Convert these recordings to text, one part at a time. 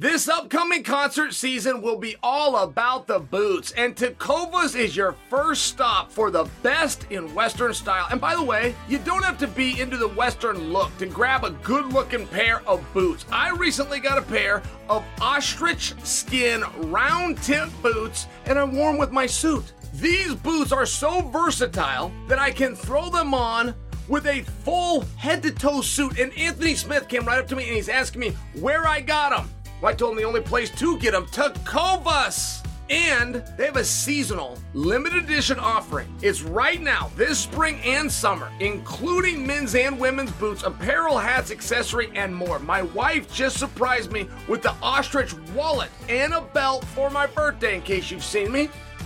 This upcoming concert season will be all about the boots, and Tecovas is your first stop for the best in Western style. And by the way, you don't have to be into the Western look to grab a good looking pair of boots. I recently got a pair of ostrich skin round tip boots, and I wore them with my suit. These boots are so versatile that I can throw them on with a full head to toe suit. And Anthony Smith came right up to me and he's asking me where I got them. Well, I told him the only place to get them, Tecovas. And they have a seasonal limited edition offering. It's right now, this spring and summer, including men's and women's boots, apparel, hats, accessory, and more. My wife just surprised me with the ostrich wallet and a belt for my birthday, in case you've seen me.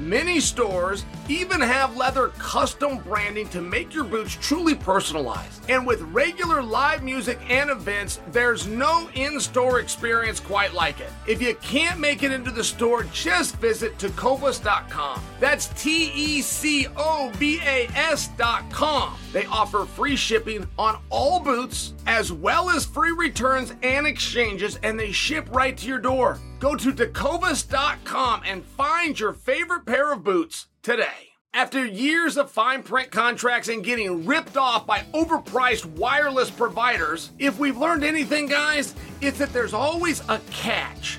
Many stores even have leather custom branding to make your boots truly personalized. And with regular live music and events, there's no in store experience quite like it. If you can't make it into the store, just visit tecovas.com. That's T E C O V A S.com. They offer free shipping on all boots, as well as free returns and exchanges, and they ship right to your door. Go to tecovas.com and find your favorite pair of boots today. After years of fine print contracts and getting ripped off by overpriced wireless providers, if we've learned anything, guys, it's that there's always a catch.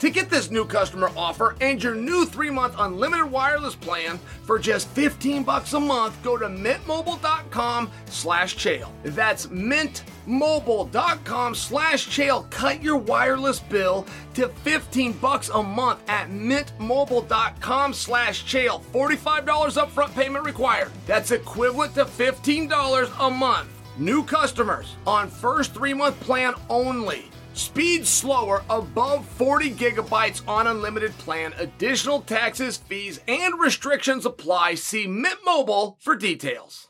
To get this new customer offer and your new 3-month unlimited wireless plan for just 15 bucks a month, go to mintmobile.com slash chael. That's mintmobile.com slash chael. Cut your wireless bill to 15 bucks a month at mintmobile.com slash chael. $45 upfront payment required. That's equivalent to $15 a month. New customers on first three-month plan only. Speed slower above 40 gigabytes on unlimited plan. Additional taxes, fees, and restrictions apply. See Mint Mobile for details.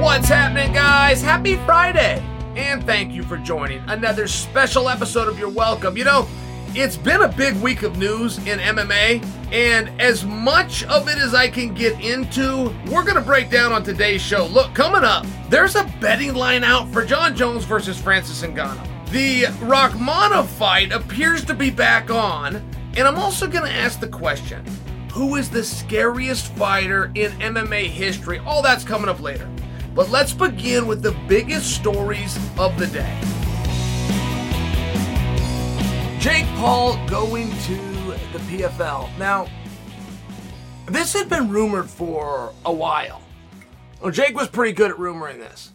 What's happening, guys? Happy Friday! And thank you for joining another special episode of You're Welcome. You know, it's been a big week of news in MMA, and as much of it as I can get into, we're going to break down on today's show. Look, coming up, there's a betting line out for Jon Jones versus Francis Ngannou. The Rakhmonov fight appears to be back on, and I'm also going to ask the question who is the scariest fighter in MMA history? All that's coming up later. But let's begin with the biggest stories of the day. Jake Paul going to the PFL. Now, this had been rumored for a while. Well, Jake was pretty good at rumoring this.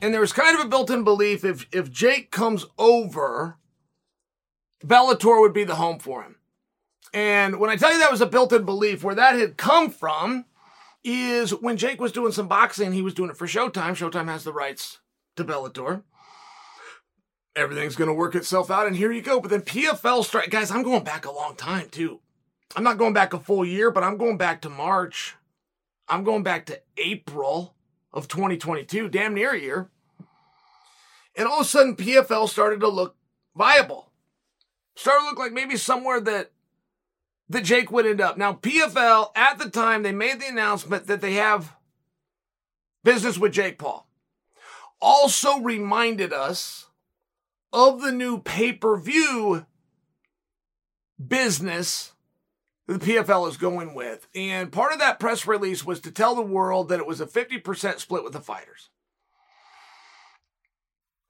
And there was kind of a built in belief if, if Jake comes over, Bellator would be the home for him. And when I tell you that was a built in belief, where that had come from is when Jake was doing some boxing, he was doing it for Showtime. Showtime has the rights to Bellator. Everything's going to work itself out, and here you go. But then PFL strike, guys. I'm going back a long time too. I'm not going back a full year, but I'm going back to March. I'm going back to April of 2022, damn near a year. And all of a sudden, PFL started to look viable. Started to look like maybe somewhere that that Jake would end up. Now, PFL at the time they made the announcement that they have business with Jake Paul. Also reminded us of the new pay-per-view business the PFL is going with. And part of that press release was to tell the world that it was a 50% split with the fighters.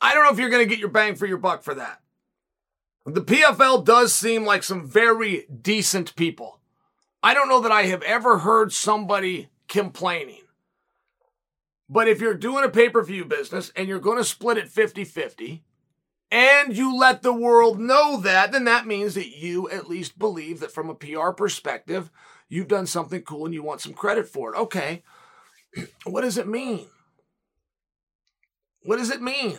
I don't know if you're going to get your bang for your buck for that. The PFL does seem like some very decent people. I don't know that I have ever heard somebody complaining. But if you're doing a pay per view business and you're going to split it 50 50, and you let the world know that, then that means that you at least believe that from a PR perspective, you've done something cool and you want some credit for it. Okay. What does it mean? What does it mean?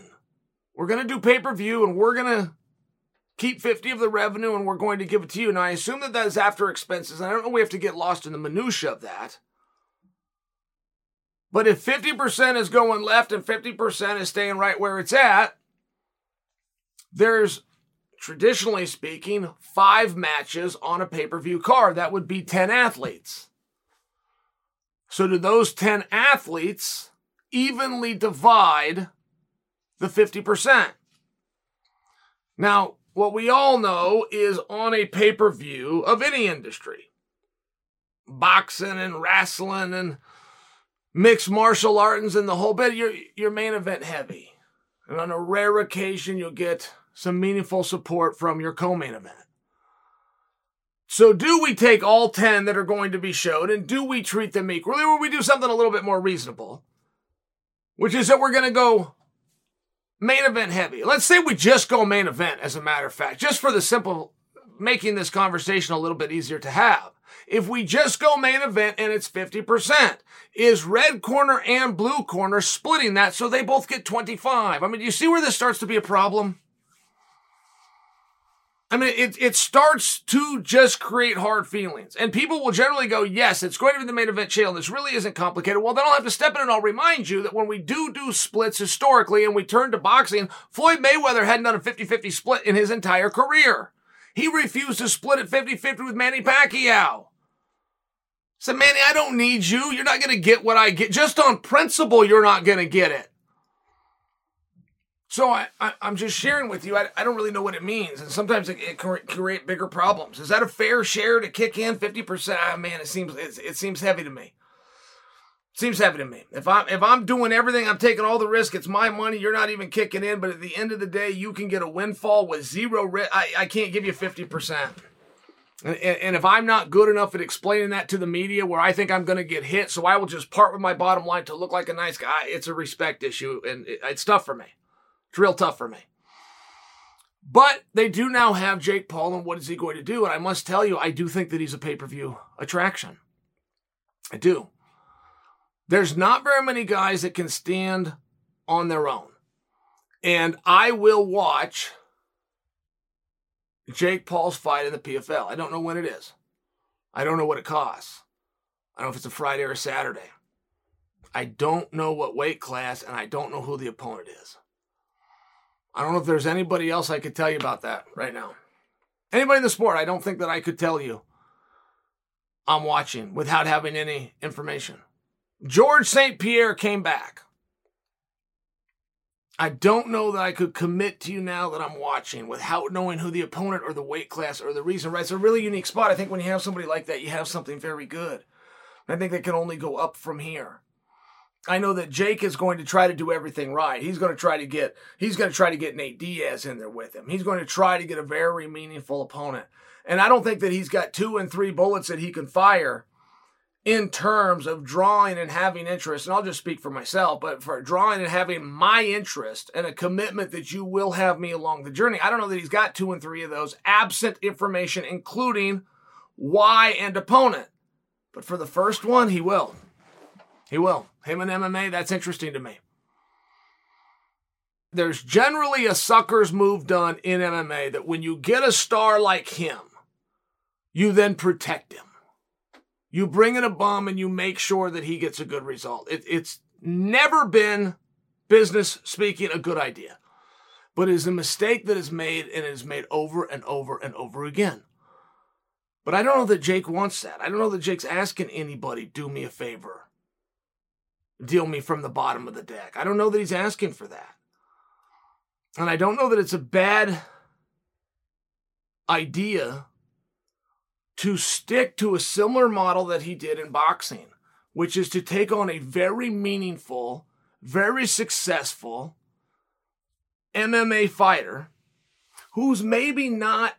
We're going to do pay per view and we're going to keep 50 of the revenue and we're going to give it to you. Now, I assume that that is after expenses. I don't know we have to get lost in the minutia of that. But if 50% is going left and 50% is staying right where it's at, there's traditionally speaking five matches on a pay per view card. That would be 10 athletes. So, do those 10 athletes evenly divide the 50%? Now, what we all know is on a pay per view of any industry boxing and wrestling and mixed martial arts and the whole bit, you're, you're main event heavy. And on a rare occasion, you'll get some meaningful support from your co-main event. So do we take all 10 that are going to be showed and do we treat them equally or we do something a little bit more reasonable? Which is that we're going to go main event heavy. Let's say we just go main event as a matter of fact, just for the simple making this conversation a little bit easier to have. If we just go main event and it's 50%, is red corner and blue corner splitting that so they both get 25? I mean, do you see where this starts to be a problem? I mean, it, it starts to just create hard feelings. And people will generally go, yes, it's going to be the main event channel. This really isn't complicated. Well, then I'll have to step in and I'll remind you that when we do do splits historically and we turn to boxing, Floyd Mayweather hadn't done a 50-50 split in his entire career. He refused to split at 50-50 with Manny Pacquiao. Said, Manny, I don't need you. You're not going to get what I get. Just on principle, you're not going to get it. So I, I, am just sharing with you. I, I don't really know what it means, and sometimes it, it can create bigger problems. Is that a fair share to kick in 50%? Ah, man, it seems it, it seems heavy to me. It seems heavy to me. If I'm if I'm doing everything, I'm taking all the risk. It's my money. You're not even kicking in. But at the end of the day, you can get a windfall with zero risk. I, I can't give you 50%. And, and, if I'm not good enough at explaining that to the media where I think I'm going to get hit, so I will just part with my bottom line to look like a nice guy, it's a respect issue and it, it's tough for me. It's real tough for me. But they do now have Jake Paul, and what is he going to do? And I must tell you, I do think that he's a pay per view attraction. I do. There's not very many guys that can stand on their own. And I will watch Jake Paul's fight in the PFL. I don't know when it is. I don't know what it costs. I don't know if it's a Friday or a Saturday. I don't know what weight class, and I don't know who the opponent is. I don't know if there's anybody else I could tell you about that right now. Anybody in the sport, I don't think that I could tell you I'm watching without having any information. Georges St. Pierre came back. I don't know that I could commit to you now that I'm watching without knowing who the opponent or the weight class or the reason. Right, it's a really unique spot. I think when you have somebody like that, you have something very good. I think that can only go up from here. I know that Jake is going to try to do everything right. He's going to try to get he's going to try to get Nate Diaz in there with him. He's going to try to get a very meaningful opponent. And I don't think that he's got two and three bullets that he can fire in terms of drawing and having interest. And I'll just speak for myself, but for drawing and having my interest and a commitment that you will have me along the journey. I don't know that he's got two and three of those absent information, including why and opponent. But for the first one, he will. He will. Him and MMA, that's interesting to me. there's generally a sucker's move done in MMA that when you get a star like him, you then protect him. You bring in a bum and you make sure that he gets a good result. It, it's never been, business speaking, a good idea. But it is a mistake that is made and is made over and over and over again. But I don't know that Jake wants that. I don't know that Jake's asking anybody, do me a favor. Deal me from the bottom of the deck. I don't know that he's asking for that. And I don't know that it's a bad idea to stick to a similar model that he did in boxing, which is to take on a very meaningful, very successful MMA fighter who's maybe not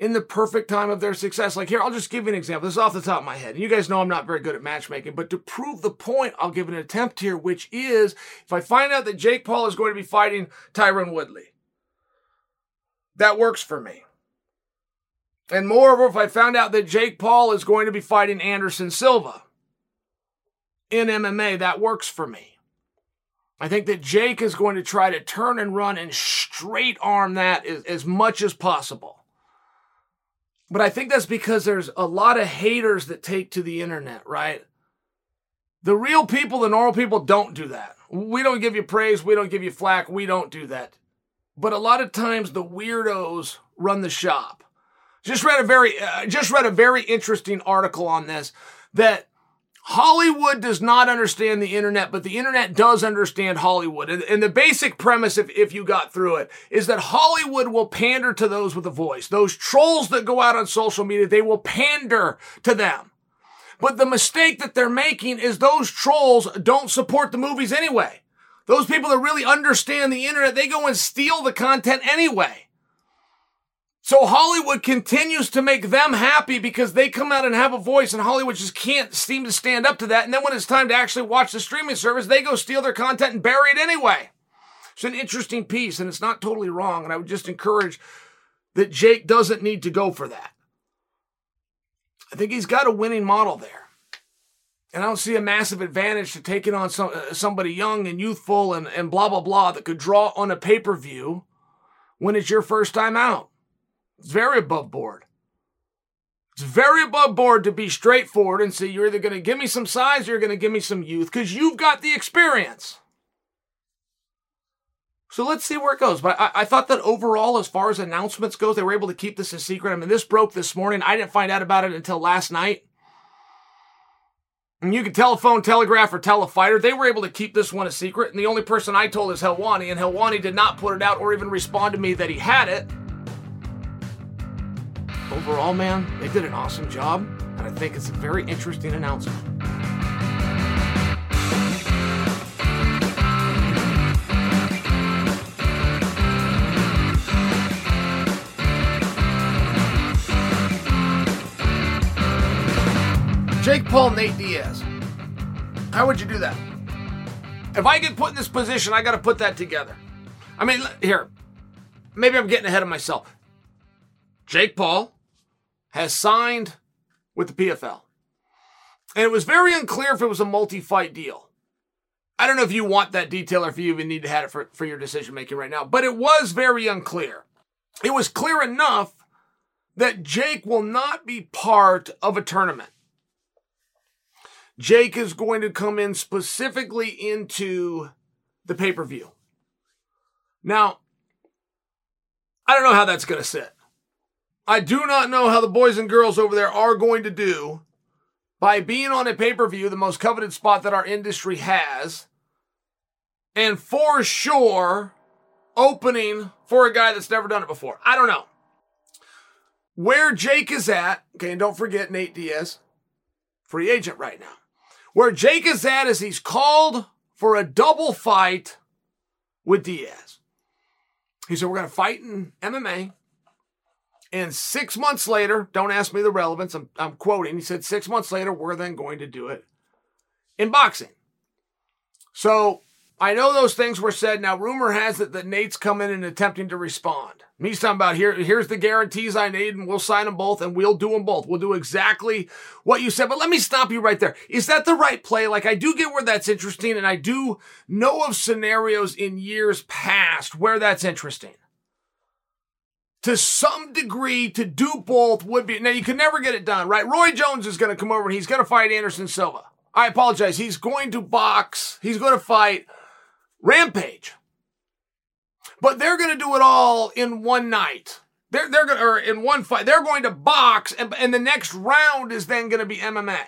in the perfect time of their success. Like here, I'll just give you an example. This is off the top of my head. And You guys know I'm not very good at matchmaking, but to prove the point, I'll give an attempt here, which is if I find out that Jake Paul is going to be fighting Tyron Woodley, that works for me. And moreover, if I found out that Jake Paul is going to be fighting Anderson Silva in MMA, that works for me. I think that Jake is going to try to turn and run and straight arm that as, as much as possible. But I think that's because there's a lot of haters that take to the internet, right? The real people, the normal people don't do that. We don't give you praise. We don't give you flack. We don't do that. But a lot of times the weirdos run the shop. Just read a very, uh, just read a very interesting article on this that Hollywood does not understand the internet, but the internet does understand Hollywood. And, and, the basic premise, if, if you got through it, is that Hollywood will pander to those with a voice. Those trolls that go out on social media, they will pander to them. But the mistake that they're making is those trolls don't support the movies anyway. Those people that really understand the internet, they go and steal the content anyway. So Hollywood continues to make them happy because they come out and have a voice, and Hollywood just can't seem to stand up to that. And then when it's time to actually watch the streaming service, they go steal their content and bury it anyway. It's an interesting piece, and it's not totally wrong. And I would just encourage that Jake doesn't need to go for that. I think he's got a winning model there. And I don't see a massive advantage to taking on some, uh, somebody young and youthful and, and blah, blah, blah that could draw on a pay per view when it's your first time out. It's very above board. It's very above board to be straightforward and say you're either going to give me some size or you're going to give me some youth because you've got the experience. So let's see where it goes. But I, I, thought that overall, as far as announcements goes, they were able to keep this a secret. I mean, this broke this morning. I didn't find out about it until last night. And you could telephone, telegraph, or tell a fighter. They were able to keep this one a secret. And the only person I told is Helwani, and Helwani did not put it out or even respond to me that he had it overall, man, they did an awesome job, and I think it's a very interesting announcement. Jake Paul, Nate Diaz. How would you do that? If I get put in this position, I got to put that together. I mean, here, maybe I'm getting ahead of myself. Jake Paul, has signed with the PFL. And it was very unclear if it was a multi fight deal. I don't know if you want that detail or if you even need to have it for, for your decision making right now, but it was very unclear. It was clear enough that Jake will not be part of a tournament. Jake is going to come in specifically into the pay per view. Now, I don't know how that's going to sit. I do not know how the boys and girls over there are going to do by being on a pay per view, the most coveted spot that our industry has, and for sure opening for a guy that's never done it before. I don't know. Where Jake is at, okay, and don't forget Nate Diaz, free agent right now. Where Jake is at is he's called for a double fight with Diaz. He said, We're going to fight in MMA. And six months later, don't ask me the relevance, I'm, I'm quoting, he said, six months later, we're then going to do it in boxing. So I know those things were said. Now, rumor has it that Nate's come in and attempting to respond. He's talking about here, here's the guarantees I need, and we'll sign them both, and we'll do them both. We'll do exactly what you said. But let me stop you right there. Is that the right play? Like, I do get where that's interesting, and I do know of scenarios in years past where that's interesting. To some degree, to do both would be, now you can never get it done, right? Roy Jones is going to come over and he's going to fight Anderson Silva. I apologize. He's going to box. He's going to fight Rampage. But they're going to do it all in one night. They're, they're going to, or in one fight. They're going to box and, and the next round is then going to be MMA.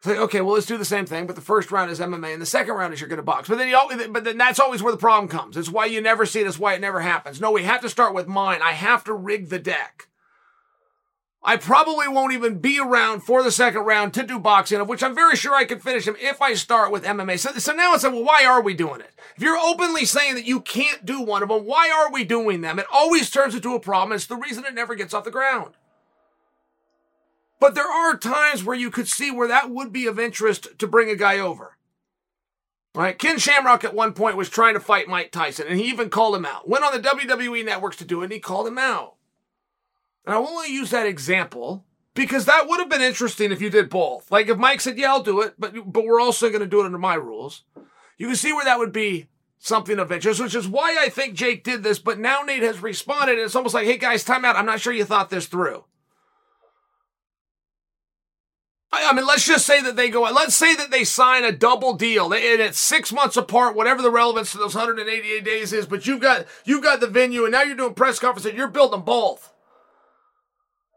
It's like, okay, well, let's do the same thing, but the first round is MMA and the second round is you're going to box. But then you always, but then that's always where the problem comes. It's why you never see it. It's why it never happens. No, we have to start with mine. I have to rig the deck. I probably won't even be around for the second round to do boxing, of which I'm very sure I can finish him if I start with MMA. So, so now it's like, well, why are we doing it? If you're openly saying that you can't do one of them, why are we doing them? It always turns into a problem. It's the reason it never gets off the ground. But there are times where you could see where that would be of interest to bring a guy over. Right? Ken Shamrock at one point was trying to fight Mike Tyson, and he even called him out. Went on the WWE networks to do it, and he called him out. And I only use that example because that would have been interesting if you did both. Like if Mike said, "Yeah, I'll do it," but but we're also going to do it under my rules. You can see where that would be something of interest, which is why I think Jake did this. But now Nate has responded, and it's almost like, "Hey guys, time out. I'm not sure you thought this through." I mean, let's just say that they go. Let's say that they sign a double deal, and it's six months apart, whatever the relevance to those 188 days is. But you've got you've got the venue, and now you're doing press conference, and you're building both.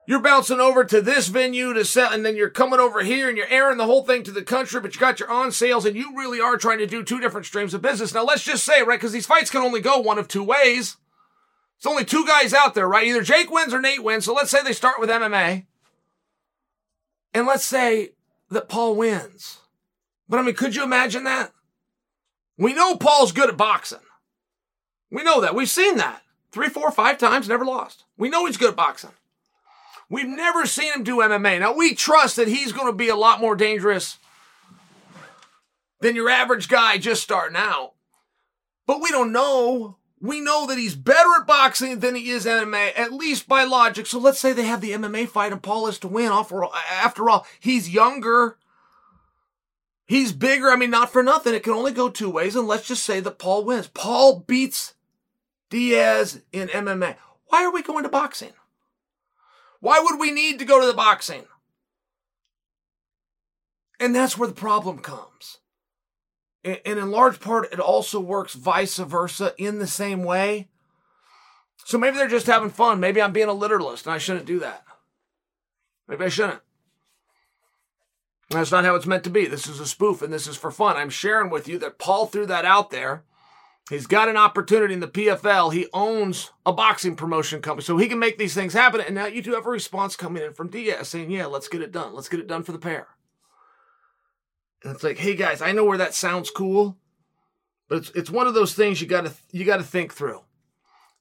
You're bouncing over to this venue to sell, and then you're coming over here and you're airing the whole thing to the country, but you got your on sales, and you really are trying to do two different streams of business. Now, let's just say, right, because these fights can only go one of two ways. It's only two guys out there, right? Either Jake wins or Nate wins. So let's say they start with MMA. And let's say that Paul wins. But I mean, could you imagine that? We know Paul's good at boxing. We know that. We've seen that. Three, four, five times, never lost. We know he's good at boxing. We've never seen him do MMA. Now, we trust that he's going to be a lot more dangerous than your average guy just starting out. But we don't know. We know that he's better at boxing than he is MMA, at least by logic. So let's say they have the MMA fight and Paul is to win. After all, he's younger. He's bigger. I mean, not for nothing. It can only go two ways. And let's just say that Paul wins. Paul beats Diaz in MMA. Why are we going to boxing? Why would we need to go to the boxing? And that's where the problem comes. And in large part, it also works vice versa in the same way. So maybe they're just having fun. Maybe I'm being a literalist and I shouldn't do that. Maybe I shouldn't. That's not how it's meant to be. This is a spoof and this is for fun. I'm sharing with you that Paul threw that out there He's got an opportunity in the PFL. He owns a boxing promotion company, so he can make these things happen. And now you do have a response coming in from Diaz saying, Yeah, let's get it done. Let's get it done for the pair. And it's like, hey guys, I know where that sounds cool, but it's it's one of those things you gotta you gotta think through.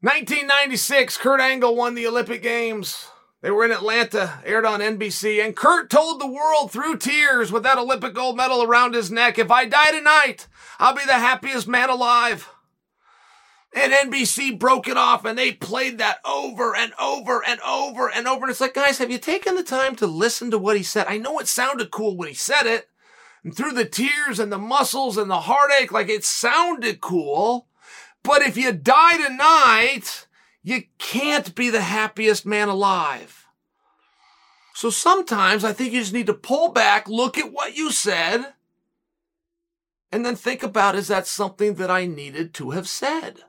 1996, Kurt Angle won the Olympic Games. They were in Atlanta, aired on NBC, and Kurt told the world through tears with that Olympic gold medal around his neck, if I die tonight, I'll be the happiest man alive. And NBC broke it off and they played that over and over and over and over. And it's like, guys, have you taken the time to listen to what he said? I know it sounded cool when he said it. And through the tears and the muscles and the heartache, like it sounded cool. But if you die tonight, you can't be the happiest man alive. So sometimes I think you just need to pull back, look at what you said, and then think about is that something that I needed to have said?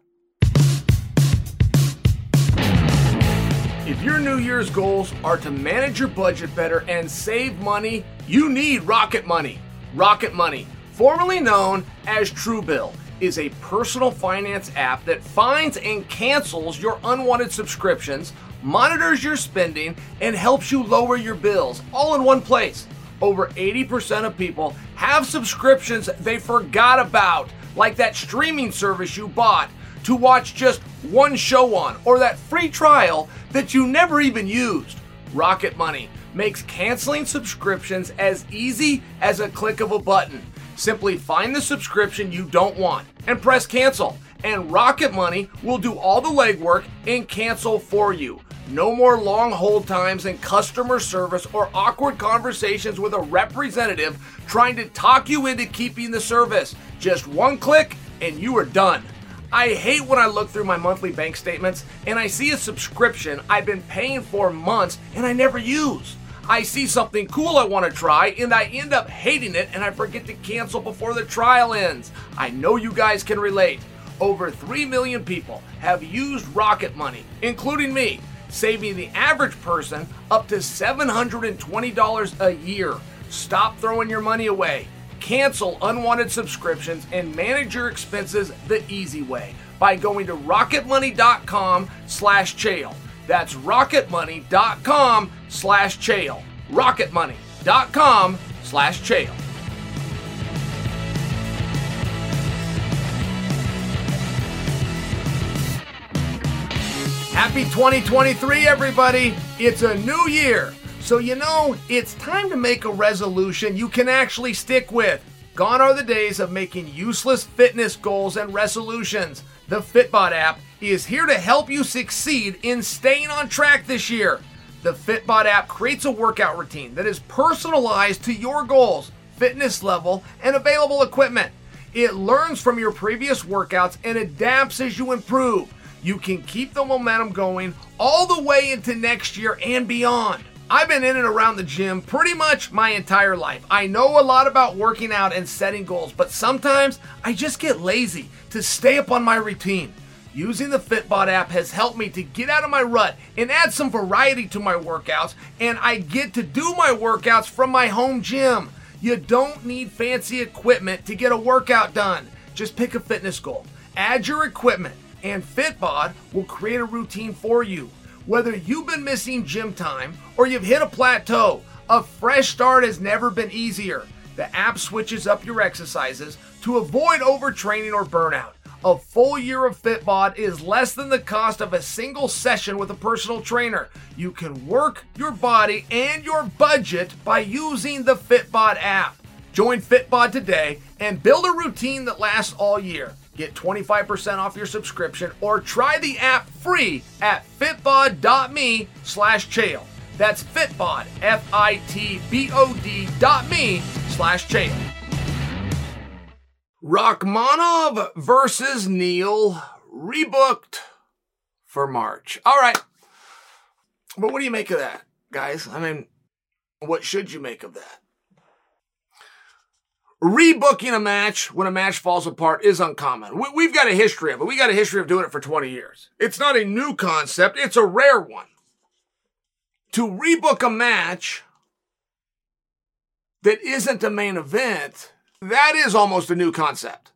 If your New Year's goals are to manage your budget better and save money, you need Rocket Money. Rocket Money, formerly known as Truebill, is a personal finance app that finds and cancels your unwanted subscriptions, monitors your spending, and helps you lower your bills all in one place. Over 80% of people have subscriptions they forgot about, like that streaming service you bought to watch just one show on, or that free trial that you never even used. Rocket Money makes canceling subscriptions as easy as a click of a button. Simply find the subscription you don't want and press cancel, and Rocket Money will do all the legwork and cancel for you. No more long hold times and customer service or awkward conversations with a representative trying to talk you into keeping the service. Just one click and you are done. I hate when I look through my monthly bank statements and I see a subscription I've been paying for months and I never use. I see something cool I want to try and I end up hating it and I forget to cancel before the trial ends. I know you guys can relate. Over 3 million people have used Rocket Money, including me saving the average person up to $720 a year. Stop throwing your money away. Cancel unwanted subscriptions and manage your expenses the easy way by going to rocketmoney.com slash. That's rocketmoney.com slash chael. rocketmoney.com slash chael. Happy 2023, everybody! It's a new year. So, you know, it's time to make a resolution you can actually stick with. Gone are the days of making useless fitness goals and resolutions. The Fitbod app is here to help you succeed in staying on track this year. The Fitbod app creates a workout routine that is personalized to your goals, fitness level, and available equipment. It learns from your previous workouts and adapts as you improve you can keep the momentum going all the way into next year and beyond. I've been in and around the gym pretty much my entire life. I know a lot about working out and setting goals, but sometimes I just get lazy to stay up on my routine. Using the Fitbod app has helped me to get out of my rut and add some variety to my workouts, and I get to do my workouts from my home gym. You don't need fancy equipment to get a workout done. Just pick a fitness goal, add your equipment, and Fitbod will create a routine for you. Whether you've been missing gym time or you've hit a plateau, a fresh start has never been easier. The app switches up your exercises to avoid overtraining or burnout. A full year of Fitbod is less than the cost of a single session with a personal trainer. You can work your body and your budget by using the Fitbod app. Join Fitbod today and build a routine that lasts all year. Get 25% off your subscription or try the app free at fitbod.me slash chael. That's fitbod, F-I-T-B-O-D dot me slash chael. Rakhmonov versus Neal rebooked for March. All right. But what do you make of that, guys? I mean, what should you make of that? rebooking a match when a match falls apart is uncommon. We, have got a history of it. We got a history of doing it for 20 years. It's not a new concept. It's a rare one. To rebook a match that isn't a main event, that is almost a new concept.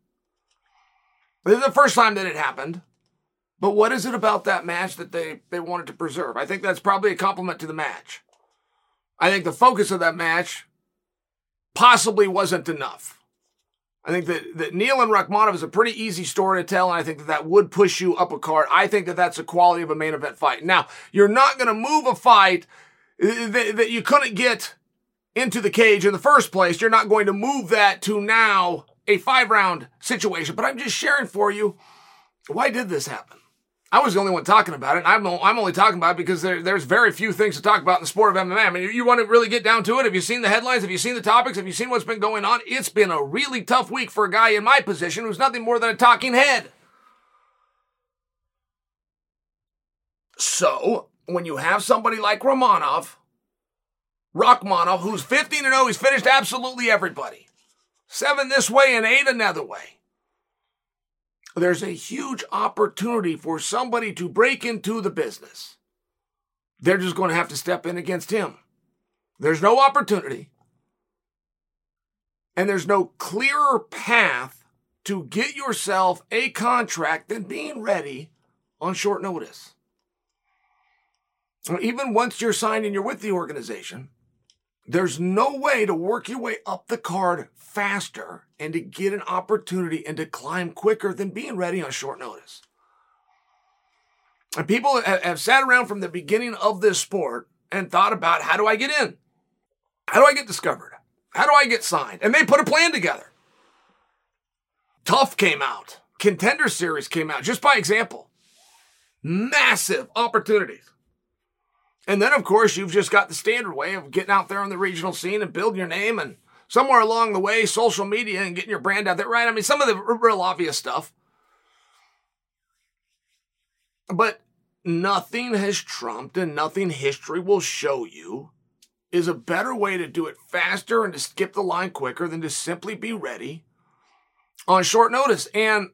This is the first time that it happened. But what is it about that match that they, they wanted to preserve? I think that's probably a compliment to the match. I think the focus of that match possibly wasn't enough. I think that, that Neal and Rakhmonov is a pretty easy story to tell, and I think that that would push you up a card. I think that that's the quality of a main event fight. Now, you're not going to move a fight eh, that, that you couldn't get into the cage in the first place. You're not going to move that to now a five round situation, but I'm just sharing for you why did this happen? I was the only one talking about it. I'm, I'm only talking about it because there, there's very few things to talk about in the sport of MMA. I mean, you, you want to really get down to it. Have you seen the headlines? Have you seen the topics? Have you seen what's been going on? It's been a really tough week for a guy in my position who's nothing more than a talking head. So, when you have somebody like Romanov, Rakhmonov, who's 15 0, he's finished absolutely everybody. Seven this way and eight another way there's a huge opportunity for somebody to break into the business. They're just going to have to step in against him. There's no opportunity. And there's no clearer path to get yourself a contract than being ready on short notice. Even once you're signed and you're with the organization, there's no way to work your way up the card faster and to get an opportunity and to climb quicker than being ready on short notice. And people have sat around from the beginning of this sport and thought about how do I get in? How do I get discovered? How do I get signed? And they put a plan together. TUF came out. Contender Series came out, just by example. Massive opportunities. And then, of course, you've just got the standard way of getting out there on the regional scene and building your name and somewhere along the way, social media and getting your brand out there, right? I mean, some of the real obvious stuff. But nothing has trumped and nothing history will show you is a better way to do it faster and to skip the line quicker than to simply be ready on short notice. And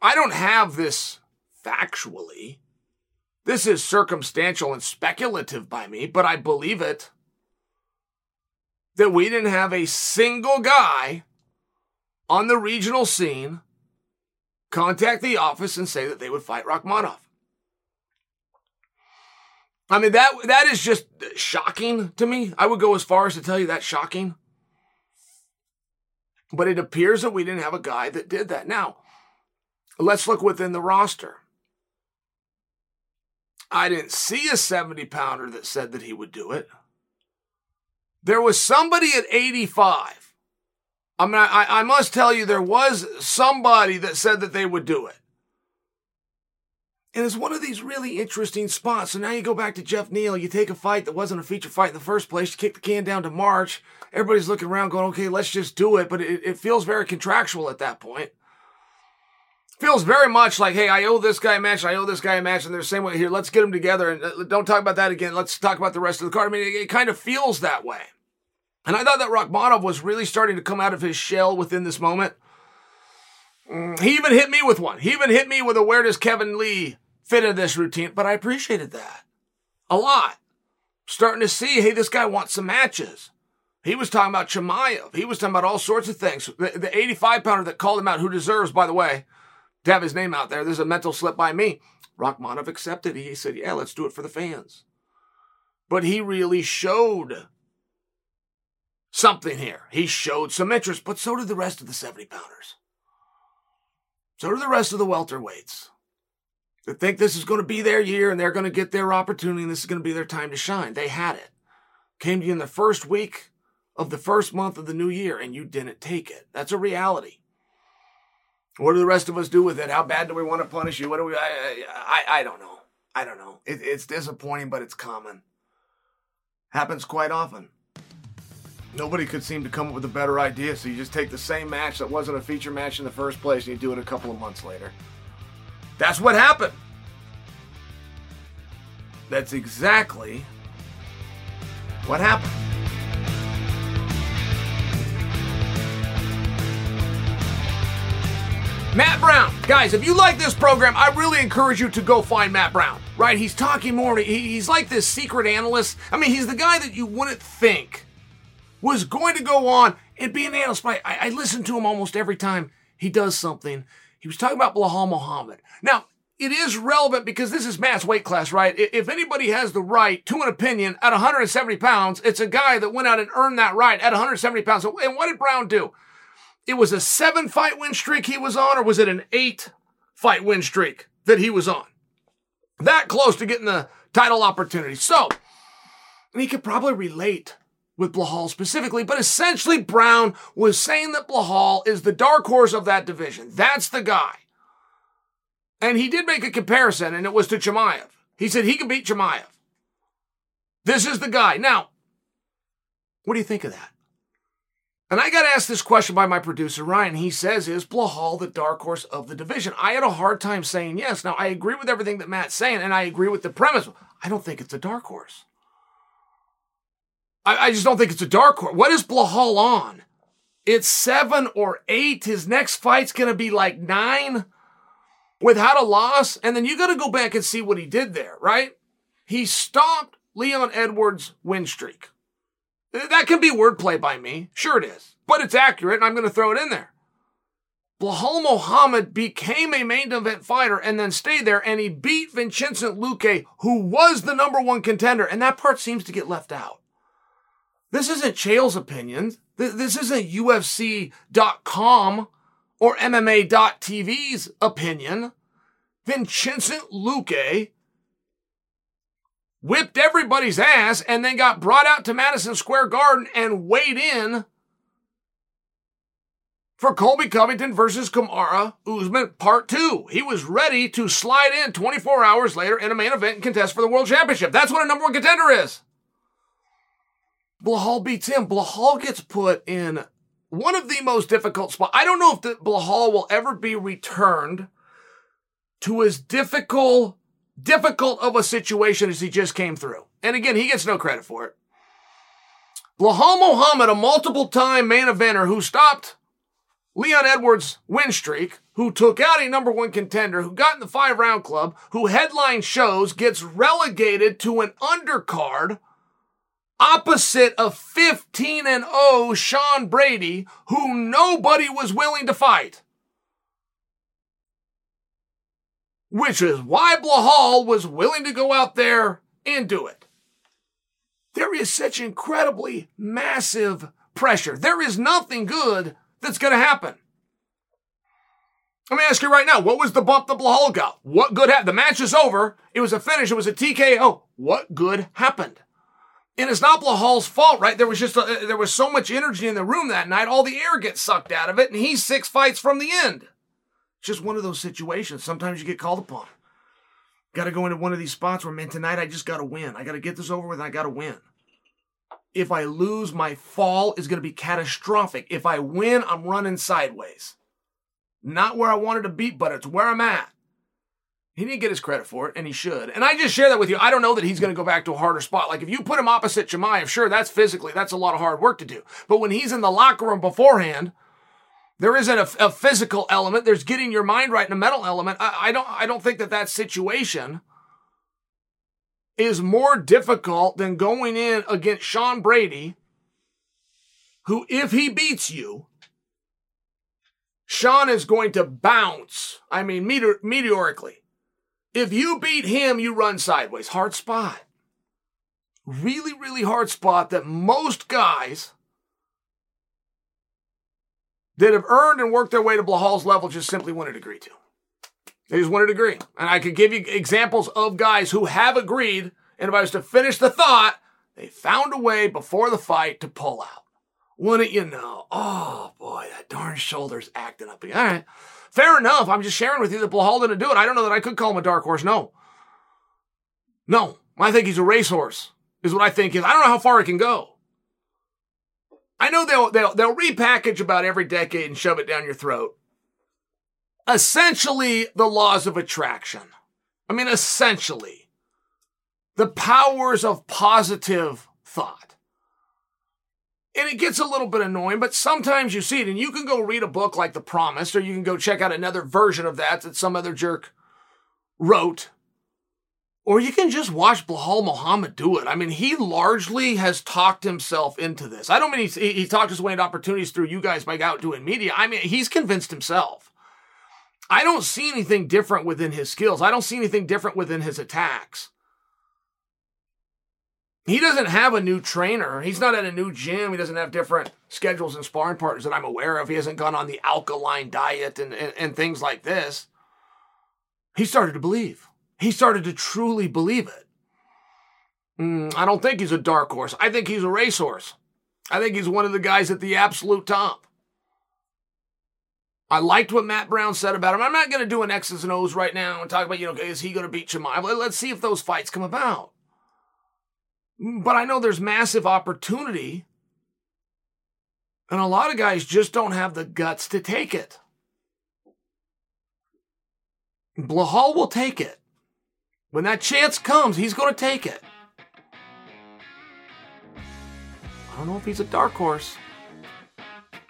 I don't have this factually. This is circumstantial and speculative by me, but I believe it. That we didn't have a single guy on the regional scene contact the office and say that they would fight Rakhmonov. I mean that that is just shocking to me. I would go as far as to tell you that's shocking. But it appears that we didn't have a guy that did that. Now, let's look within the roster. I didn't see a 70 pounder that said that he would do it. There was somebody at 85. I mean, I, I must tell you, there was somebody that said that they would do it. And it's one of these really interesting spots. So now you go back to Geoff Neal, you take a fight that wasn't a feature fight in the first place, you kick the can down to March. Everybody's looking around going, okay, let's just do it. But it, it feels very contractual at that point. Feels very much like, hey, I owe this guy a match, I owe this guy a match, and they're the same way here. Let's get them together and uh, don't talk about that again. Let's talk about the rest of the card. I mean, it, it kind of feels that way. And I thought that Rakhmonov was really starting to come out of his shell within this moment. Mm, he even hit me with one. He even hit me with a where does Kevin Lee fit in this routine, but I appreciated that a lot. Starting to see, hey, this guy wants some matches. He was talking about Chimaev. He was talking about all sorts of things. The, the 85 pounder that called him out, who deserves, by the way, to have his name out there. There's a mental slip by me. Rakhmonov accepted. He said, yeah, let's do it for the fans. But he really showed something here. He showed some interest, but so did the rest of the 70 pounders. So did the rest of the welterweights that think this is going to be their year and they're going to get their opportunity and this is going to be their time to shine. They had it. Came to you in the first week of the first month of the new year and you didn't take it. That's a reality. What do the rest of us do with it? How bad do we want to punish you? What do we? I I, I don't know. I don't know. It, it's disappointing, but it's common. Happens quite often. Nobody could seem to come up with a better idea, so you just take the same match that wasn't a feature match in the first place and you do it a couple of months later. That's what happened. That's exactly what happened. Matt Brown. Guys, if you like this program, I really encourage you to go find Matt Brown. Right? He's talking more. He's like this secret analyst. I mean, he's the guy that you wouldn't think was going to go on and be an analyst. But I, I listen to him almost every time he does something. He was talking about Belal Muhammad. Now, it is relevant because this is mass weight class, right? If anybody has the right to an opinion at 170 pounds, it's a guy that went out and earned that right at 170 pounds. And what did Brown do? It was a seven fight win streak he was on, or was it an eight fight win streak that he was on? That close to getting the title opportunity. So, he could probably relate with Belal specifically, but essentially Brown was saying that Belal is the dark horse of that division. That's the guy. And he did make a comparison, and it was to Chimaev. He said he could beat Chimaev. This is the guy. Now, what do you think of that? And I got asked this question by my producer, Ryan. He says, Is Belal the dark horse of the division? I had a hard time saying yes. Now, I agree with everything that Matt's saying, and I agree with the premise. I don't think it's a dark horse. I, I just don't think it's a dark horse. What is Belal on? It's seven or eight. His next fight's going to be like nine without a loss. And then you got to go back and see what he did there, right? He stopped Leon Edwards' win streak. That can be wordplay by me. Sure it is. But it's accurate, and I'm going to throw it in there. Belal Muhammad became a main event fighter and then stayed there, and he beat Vincent Luque, who was the number one contender. And that part seems to get left out. This isn't Chael's opinion. This isn't UFC.com or MMA.tv's opinion. Vincent Luque whipped everybody's ass and then got brought out to Madison Square Garden and weighed in for Colby Covington versus Kamaru Usman Part 2. He was ready to slide in 24 hours later in a main event and contest for the World Championship. That's what a number one contender is. Belal beats him. Belal gets put in one of the most difficult spots. I don't know if the Belal will ever be returned to as difficult, difficult of a situation as he just came through. And again, he gets no credit for it. Belal Muhammad, a multiple time main eventer who stopped Leon Edwards' win streak, who took out a number one contender, who got in the five round club, who headline shows, gets relegated to an undercard opposite of 15 and 0 Sean Brady, who nobody was willing to fight. Which is why Belal was willing to go out there and do it. There is such incredibly massive pressure. There is nothing good that's going to happen. Let me ask you right now, what was the bump that Belal got? What good happened? The match is over. It was a finish. It was a TKO. What good happened? And it's not Belal's fault, right? There was just a, there was so much energy in the room that night, all the air gets sucked out of it, and he's six fights from the end. Just one of those situations. Sometimes you get called upon. Got to go into one of these spots where, man, tonight I just got to win. I got to get this over with. I got to win. If I lose, my fall is going to be catastrophic. If I win, I'm running sideways. Not where I wanted to be, but it's where I'm at. He didn't get his credit for it, and he should. And I just share that with you. I don't know that he's going to go back to a harder spot. Like if you put him opposite Chimaev, sure, that's physically, that's a lot of hard work to do. But when he's in the locker room beforehand, there isn't a, a physical element. There's getting your mind right and a mental element. I, I don't, I don't think that that situation is more difficult than going in against Sean Brady, who, if he beats you, Sean is going to bounce. I mean, meteor- meteorically. If you beat him, you run sideways. Hard spot. Really, really hard spot that most guys that have earned and worked their way to Belal's level just simply wouldn't agree to. They just wouldn't agree. And I could give you examples of guys who have agreed, and if I was to finish the thought, they found a way before the fight to pull out. Wouldn't you know? Oh boy, that darn shoulder's acting up again. All right. Fair enough. I'm just sharing with you that Belal didn't do it. I don't know that I could call him a dark horse. No. No. I think he's a racehorse, is what I think is. I don't know how far it can go. I know they'll, they'll, they'll repackage about every decade and shove it down your throat. Essentially, the laws of attraction. I mean, essentially, the powers of positive thought. And it gets a little bit annoying, but sometimes you see it, and you can go read a book like The Promised, or you can go check out another version of that that some other jerk wrote. Or you can just watch Belal Muhammad do it. I mean, he largely has talked himself into this. I don't mean he's, he talked his way into opportunities through you guys by out doing media. I mean, he's convinced himself. I don't see anything different within his skills. I don't see anything different within his attacks. He doesn't have a new trainer. He's not at a new gym. He doesn't have different schedules and sparring partners that I'm aware of. He hasn't gone on the alkaline diet and, and, and things like this. He started to believe. He started to truly believe it. Mm, I don't think he's a dark horse. I think he's a racehorse. I think he's one of the guys at the absolute top. I liked what Matt Brown said about him. I'm not going to do an X's and O's right now and talk about, you know, is he going to beat Chimaev? Let's see if those fights come about. But I know there's massive opportunity. And a lot of guys just don't have the guts to take it. Belal will take it. When that chance comes, he's going to take it. I don't know if he's a dark horse,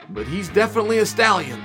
but he's definitely a stallion.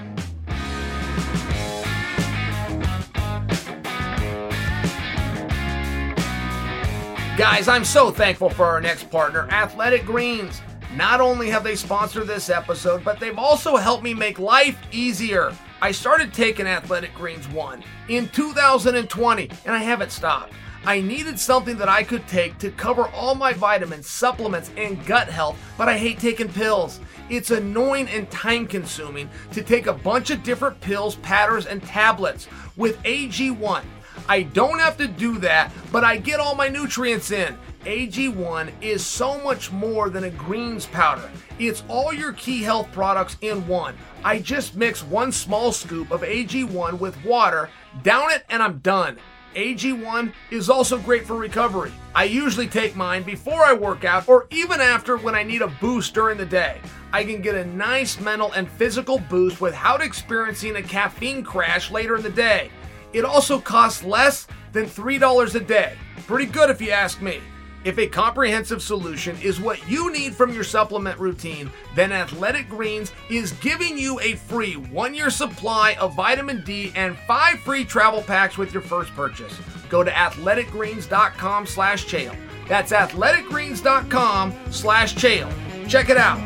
Guys, I'm so thankful for our next partner, Athletic Greens. Not only have they sponsored this episode, but they've also helped me make life easier. I started taking Athletic Greens 1 in 2020, and I haven't stopped. I needed something that I could take to cover all my vitamins, supplements, and gut health, but I hate taking pills. It's annoying and time consuming to take a bunch of different pills, powders, and tablets. With AG1, I don't have to do that, but I get all my nutrients in. AG1 is so much more than a greens powder. It's all your key health products in one. I just mix one small scoop of AG1 with water, down it, and I'm done. AG1 is also great for recovery. I usually take mine before I work out or even after when I need a boost during the day. I can get a nice mental and physical boost without experiencing a caffeine crash later in the day. It also costs less than $3 a day. Pretty good if you ask me. If a comprehensive solution is what you need from your supplement routine, then Athletic Greens is giving you a free one year supply of vitamin D and five free travel packs with your first purchase. Go to athleticgreens.com slash Chael. That's athleticgreens.com slash Chael. Check it out.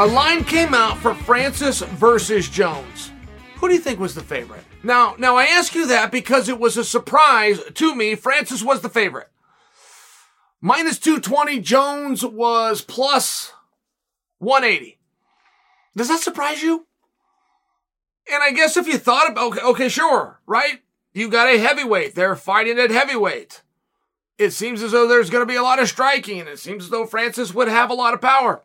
A line came out for Francis versus Jones. Who do you think was the favorite? Now, now I ask you that because it was a surprise to me. Francis was the favorite. Minus 220, Jones was plus 180. Does that surprise you? And I guess if you thought about, okay, okay, sure, right? You got a heavyweight. They're fighting at heavyweight. It seems as though there's going to be a lot of striking, and it seems as though Francis would have a lot of power.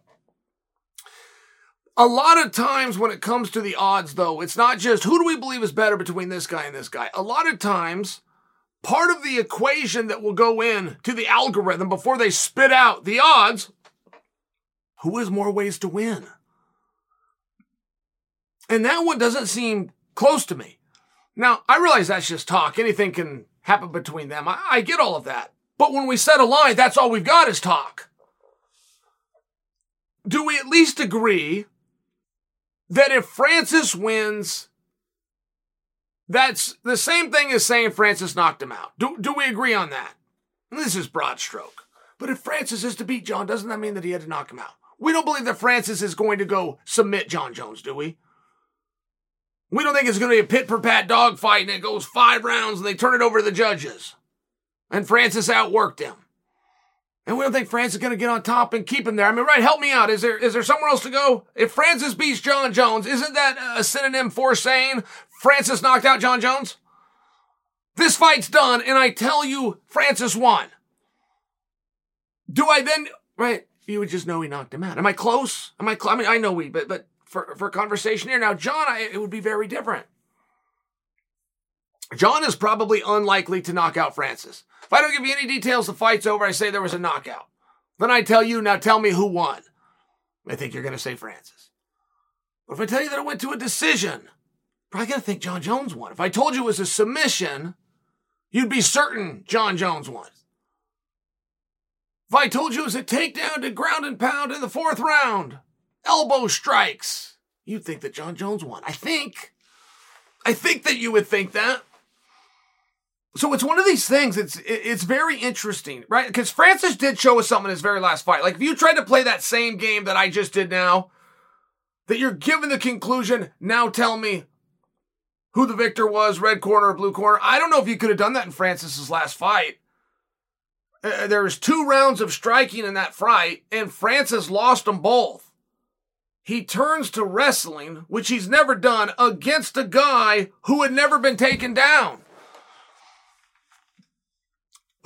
A lot of times when it comes to the odds, though, it's not just who do we believe is better between this guy and this guy. A lot of times, part of the equation that will go in to the algorithm before they spit out the odds, who has more ways to win? And that one doesn't seem close to me. Now, I realize that's just talk. Anything can happen between them. I, I get all of that. But when we set a line, that's all we've got is talk. Do we at least agree that if Francis wins, that's the same thing as saying Francis knocked him out. Do, do we agree on that? This is broad stroke. But if Francis is to beat Jon, doesn't that mean that he had to knock him out? We don't believe that Francis is going to go submit Jon Jones, do we? We don't think it's going to be a pit for pat dogfight and it goes five rounds and they turn it over to the judges. And Francis outworked him. And we don't think Francis going to get on top and keep him there. I mean, right? Help me out. Is there is there somewhere else to go? If Francis beats Jon Jones, isn't that a synonym for saying Francis knocked out Jon Jones? This fight's done, and I tell you, Francis won. Do I then right? You would just know he knocked him out. Am I close? Am I? I mean, I know we, but but for for conversation here now, Jon, I, it would be very different. Jon is probably unlikely to knock out Francis. If I don't give you any details, the fight's over. I say there was a knockout. Then I tell you, now tell me who won. I think you're going to say Francis. But if I tell you that it went to a decision, probably going to think Jon Jones won. If I told you it was a submission, you'd be certain Jon Jones won. If I told you it was a takedown to ground and pound in the fourth round, elbow strikes, you'd think that Jon Jones won. I think. I think that you would think that. So it's one of these things. It's it's very interesting, right? Because Francis did show us something in his very last fight. Like if you tried to play that same game that I just did now, that you're given the conclusion. Now tell me who the victor was, red corner or blue corner. I don't know if you could have done that in Francis's last fight. Uh, there was two rounds of striking in that fight, and Francis lost them both. He turns to wrestling, which he's never done, against a guy who had never been taken down.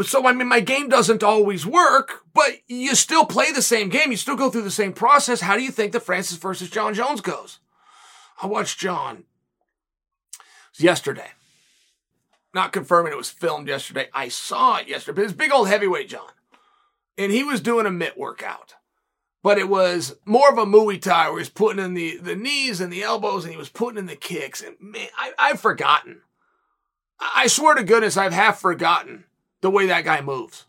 So, I mean, my game doesn't always work, but you still play the same game. You still go through the same process. How do you think the Francis versus Jon Jones goes? I watched Jon yesterday. Not confirming it was filmed yesterday. I saw it yesterday, but it's big old heavyweight Jon. And he was doing a mitt workout. But it was more of a Muay Thai where he was putting in the, the knees and the elbows and he was putting in the kicks. And man, I, I've forgotten. I swear to goodness, I've half forgotten the way that guy moves.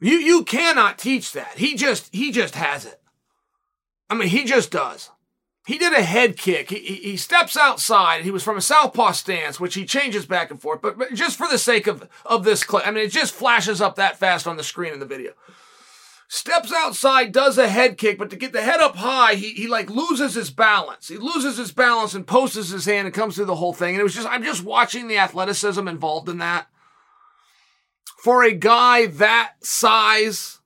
You you cannot teach that. He just he just has it. I mean, he just does. He did a head kick. He, he steps outside. He was from a southpaw stance, which he changes back and forth. But, but just for the sake of, of this clip, I mean, it just flashes up that fast on the screen in the video. Steps outside, does a head kick, but to get the head up high, he, he like loses his balance. He loses his balance and posts his hand and comes through the whole thing. And it was just, I'm just watching the athleticism involved in that for a guy that size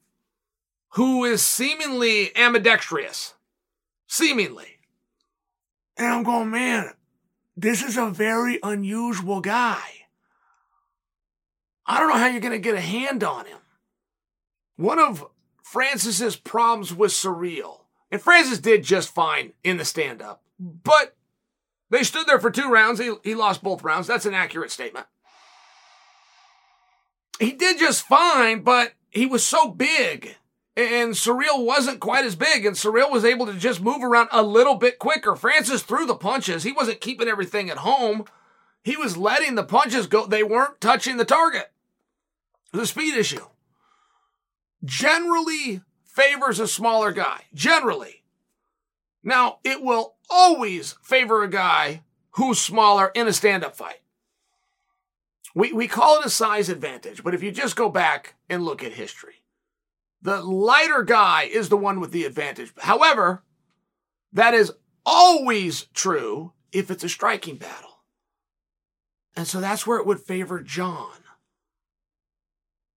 who is seemingly ambidextrous. Seemingly. And I'm going, man, this is a very unusual guy. I don't know how you're going to get a hand on him. One of Francis's problems was Ciryl. And Francis did just fine in the stand up. But they stood there for two rounds. He, he lost both rounds. That's an accurate statement. He did just fine, but he was so big. And Ciryl wasn't quite as big, and Ciryl was able to just move around a little bit quicker. Francis threw the punches. He wasn't keeping everything at home. He was letting the punches go. They weren't touching the target. The speed issue generally favors a smaller guy. Generally. Now, it will always favor a guy who's smaller in a stand up fight. We, we call it a size advantage, but if you just go back and look at history, the lighter guy is the one with the advantage. However, that is always true if it's a striking battle. And so that's where it would favor Jon.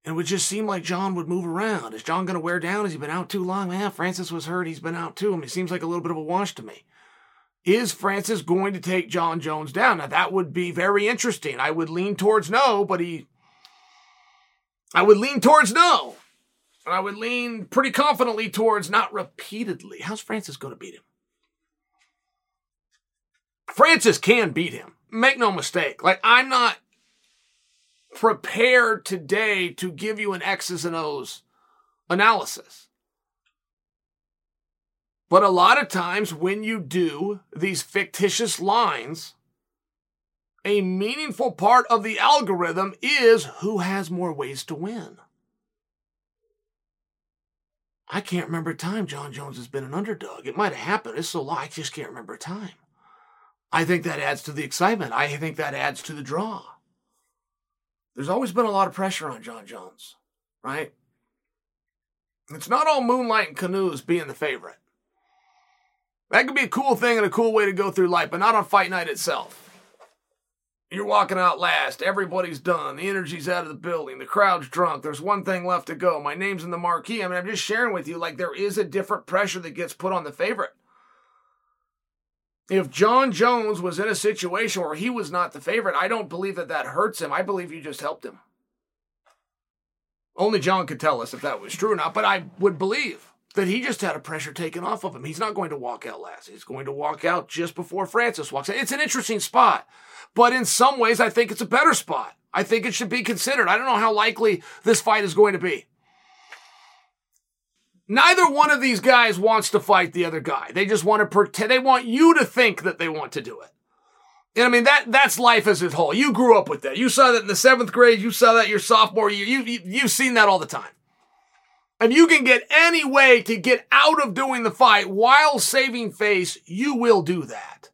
And it would just seem like Jon would move around. Is Jon going to wear down? Has he been out too long? Man, Francis was hurt. He's been out too. I mean, it seems like a little bit of a wash to me. Is Francis going to take Jon Jones down? Now, that would be very interesting. I would lean towards no, but he. I would lean towards no. And I would lean pretty confidently towards not repeatedly. How's Francis going to beat him? Francis can beat him. Make no mistake. Like, I'm not prepared today to give you an X's and O's analysis. But a lot of times when you do these fictitious lines, a meaningful part of the algorithm is who has more ways to win. I can't remember a time Jon Jones has been an underdog. It might have happened. It's so long, I just can't remember a time. I think that adds to the excitement. I think that adds to the draw. There's always been a lot of pressure on Jon Jones, right? It's not all moonlight and canoes being the favorite. That could be a cool thing and a cool way to go through life, but not on fight night itself. You're walking out last. Everybody's done. The energy's out of the building. The crowd's drunk. There's one thing left to go. My name's in the marquee. I mean, I'm just sharing with you, like, there is a different pressure that gets put on the favorite. If Jon Jones was in a situation where he was not the favorite, I don't believe that that hurts him. I believe you just helped him. Only Jon could tell us if that was true or not, but I would believe that he just had a pressure taken off of him. He's not going to walk out last. He's going to walk out just before Francis walks out. It's an interesting spot, but in some ways, I think it's a better spot. I think it should be considered. I don't know how likely this fight is going to be. Neither one of these guys wants to fight the other guy. They just want to pretend. They want you to think that they want to do it. And I mean that that's life as a whole. You grew up with that. You saw that in the seventh grade. You saw that your sophomore year. You, you you've seen that all the time. And you can get any way to get out of doing the fight while saving face, you will do that.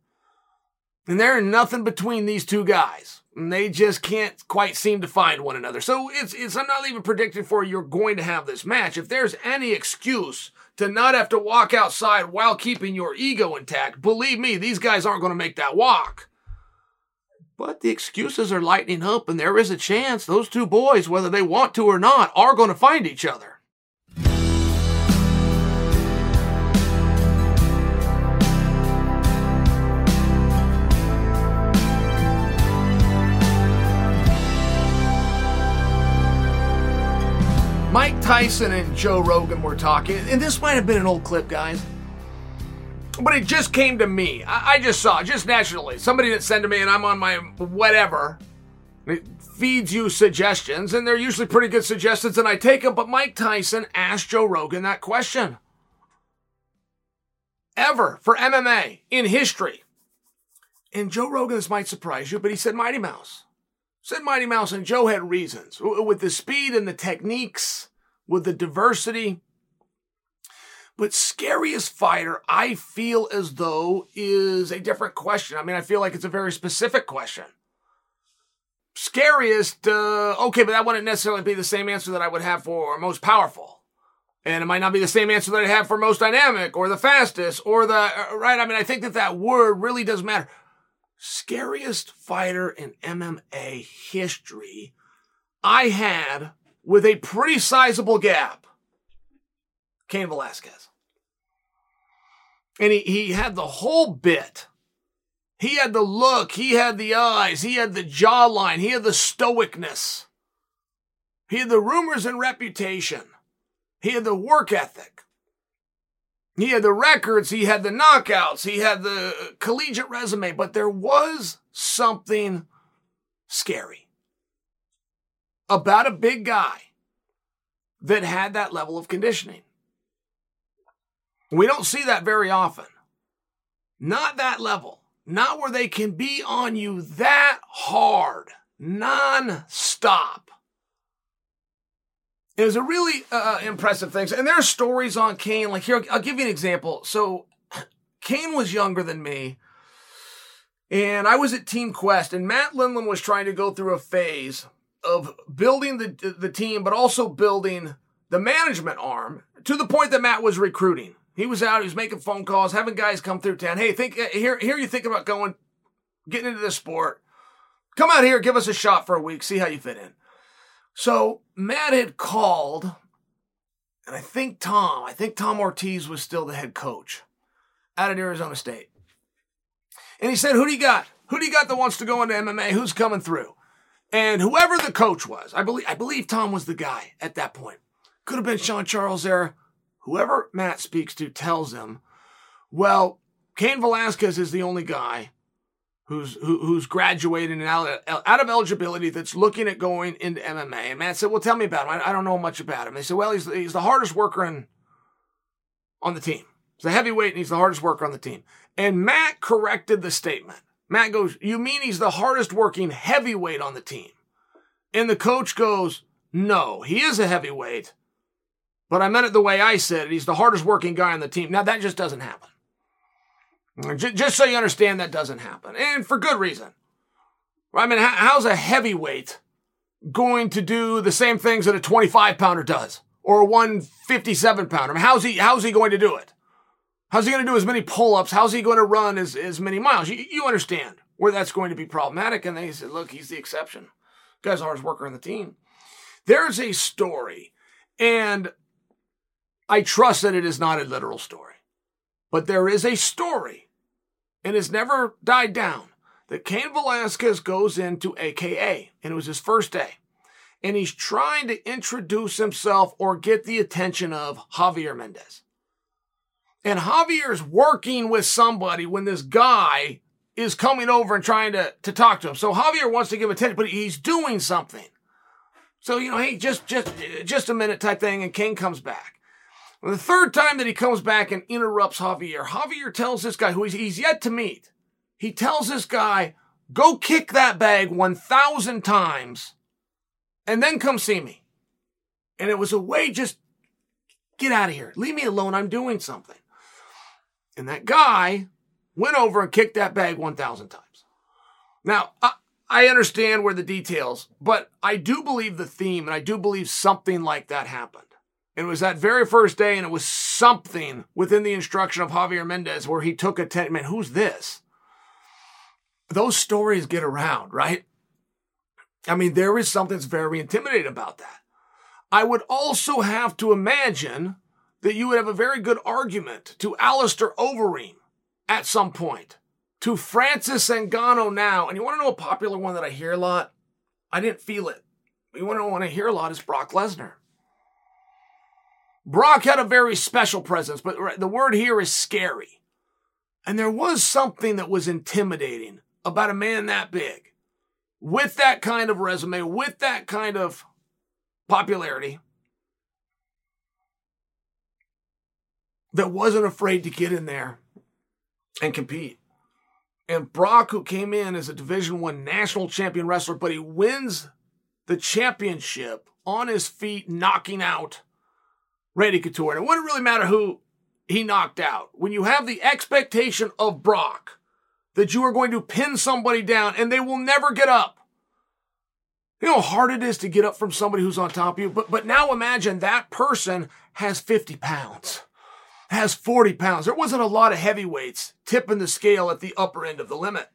And there is nothing between these two guys. And they just can't quite seem to find one another. So it's, it's, I'm not even predicting for you're going to have this match. If there's any excuse to not have to walk outside while keeping your ego intact, believe me, these guys aren't going to make that walk. But the excuses are lightening up, and there is a chance those two boys, whether they want to or not, are going to find each other. Mike Tyson and Joe Rogan were talking, and this might have been an old clip, guys. But it just came to me. I, I just saw, just naturally. Somebody that sent to me, and I'm on my whatever. It feeds you suggestions, and they're usually pretty good suggestions, and I take them. But Mike Tyson asked Joe Rogan that question. Ever for MMA in history. And Joe Rogan, this might surprise you, but he said Mighty Mouse. Said Mighty Mouse, and Joe had reasons. With the speed and the techniques, with the diversity. But scariest fighter, I feel as though is a different question. I mean, I feel like it's a very specific question. Scariest, uh, okay, but that wouldn't necessarily be the same answer that I would have for most powerful. And it might not be the same answer that I have for most dynamic or the fastest or the, uh, right? I mean, I think that that word really does matter scariest fighter in MMA history, I had with a pretty sizable gap Cain Velasquez. And he, he had the whole bit He had the look, he had the eyes, he had the jawline, he had the stoicness. He had the rumors and reputation. He had the work ethic. He had the records, he had the knockouts, he had the collegiate resume, but there was something scary about a big guy that had that level of conditioning. We don't see that very often. Not that level. Not where they can be on you that hard, non-stop. It was a really uh, impressive thing. And there are stories on Cain. Like here, I'll give you an example. So Cain was younger than me. And I was at Team Quest, and Matt Lindland was trying to go through a phase of building the, the team, but also building the management arm to the point that Matt was recruiting. He was out, he was making phone calls, having guys come through town. Hey, think here, here you think about going, getting into this sport. Come out here, give us a shot for a week, see how you fit in. So Matt had called, and I think Tom, I think Thom Ortiz was still the head coach out of Arizona State. And he said, Who do you got? Who do you got that wants to go into MMA? Who's coming through? And whoever the coach was, I believe I believe Tom was the guy at that point. Could have been Shawn Charles there. Whoever Matt speaks to tells him, well, Cain Velasquez is the only guy who's who, who's graduating out, out of eligibility that's looking at going into MMA. And Matt said, "Well, tell me about him. I, I don't know much about him." They said, "Well, he's he's the hardest worker in, on the team. He's a heavyweight, and he's the hardest worker on the team." And Matt corrected the statement. Matt goes, "You mean he's the hardest working heavyweight on the team?" And the coach goes, "No, he is a heavyweight." But I meant it the way I said it. He's the hardest working guy on the team. Now that just doesn't happen. Just so you understand, that doesn't happen. And for good reason. I mean, how's a heavyweight going to do the same things that a 25 pounder does or a 157 pounder? I mean, how's he, how's he going to do it? How's he going to do as many pull ups? How's he going to run as, as many miles? You, you understand where that's going to be problematic. And they said, look, he's the exception. guy's the hardest worker on the team. There's a story, and I trust that it is not a literal story, but there is a story and has never died down that Cain Velasquez goes into AKA, and it was his first day. And he's trying to introduce himself or get the attention of Javier Mendez. And Javier's working with somebody when this guy is coming over and trying to, to talk to him. So Javier wants to give attention, but he's doing something. So, you know, hey, just just just a minute type thing, and King comes back. The third time that he comes back and interrupts Javier, Javier tells this guy who he's, yet to meet, he tells this guy, go kick that bag 1,000 times and then come see me. And it was a way just get out of here. Leave me alone. I'm doing something. And that guy went over and kicked that bag 1,000 times. Now, I, I understand where the details, but I do believe the theme and I do believe something like that happened. It was that very first day, and it was something within the instruction of Javier Mendez where he took a ten. Man, who's this? Those stories get around, right? I mean, there is something that's very intimidating about that. I would also have to imagine that you would have a very good argument to Alistair Overeem at some point, to Francis Ngannou now. And you want to know a popular one that I hear a lot? I didn't feel it. You want to one I hear a lot is Brock Lesnar. Brock had a very special presence, but the word here is scary. And there was something that was intimidating about a man that big, with that kind of resume, with that kind of popularity, that wasn't afraid to get in there and compete. And Brock, who came in as a Division One national champion wrestler, but he wins the championship on his feet, knocking out Randy Couture. And it wouldn't really matter who he knocked out. When you have the expectation of Brock that you are going to pin somebody down and they will never get up. You know how hard it is to get up from somebody who's on top of you? But, but now imagine that person has 50 pounds, has 40 pounds. There wasn't a lot of heavyweights tipping the scale at the upper end of the limit.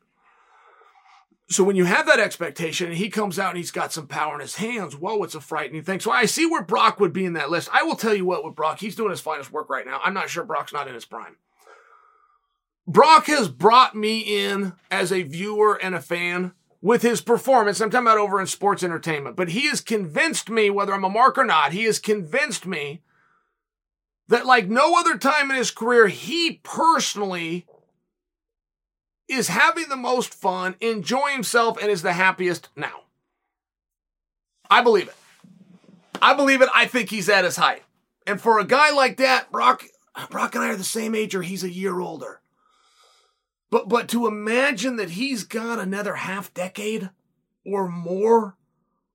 So when you have that expectation and he comes out and he's got some power in his hands, whoa, it's a frightening thing. So I see where Brock would be in that list. I will tell you what with Brock, he's doing his finest work right now. I'm not sure Brock's not in his prime. Brock has brought me in as a viewer and a fan with his performance. I'm talking about over in sports entertainment, but he has convinced me, whether I'm a mark or not, he has convinced me that, like no other time in his career, he personally is having the most fun, enjoying himself, and is the happiest now. I believe it. I believe it. I think he's at his height. And for a guy like that, Brock, Brock and I are the same age, or he's a year older. But but to imagine that he's got another half decade or more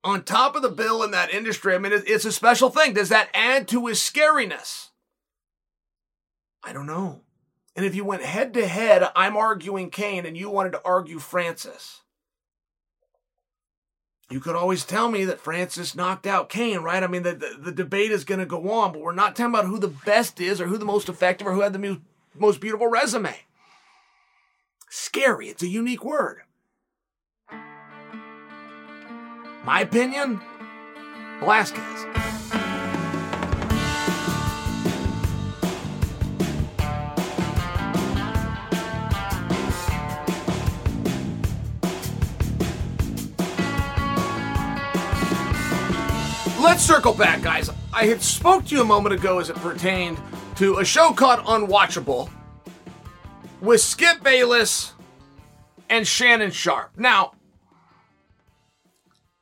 on top of the bill in that industry, I mean, it's a special thing. Does that add to his scariness? I don't know. And if you went head to head, I'm arguing Cain and you wanted to argue Francis. You could always tell me that Francis knocked out Cain, right? I mean, the, the, the debate is going to go on, but we're not talking about who the best is or who the most effective or who had the most beautiful resume. Scary. It's a unique word. My opinion Velasquez. Let's circle back, guys. I had spoke to you a moment ago as it pertained to a show called Unwatchable with Skip Bayless and Shannon Sharpe. Now,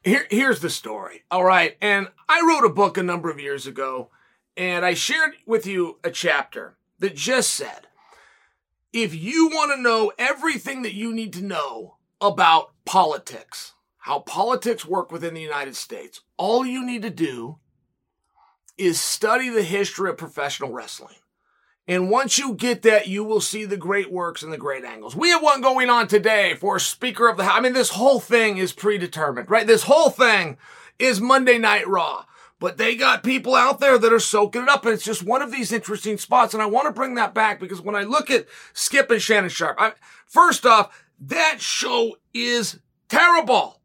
here, here's the story. All right. And I wrote a book a number of years ago, and I shared with you a chapter that just said if you want to know everything that you need to know about politics, how politics work within the United States, all you need to do is study the history of professional wrestling. And once you get that, you will see the great works and the great angles. We have one going on today for Speaker of the House. I mean, this whole thing is predetermined, right? This whole thing is Monday Night Raw. But they got people out there that are soaking it up. And it's just one of these interesting spots. And I want to bring that back because when I look at Skip and Shannon Sharpe, I, first off, that show is terrible.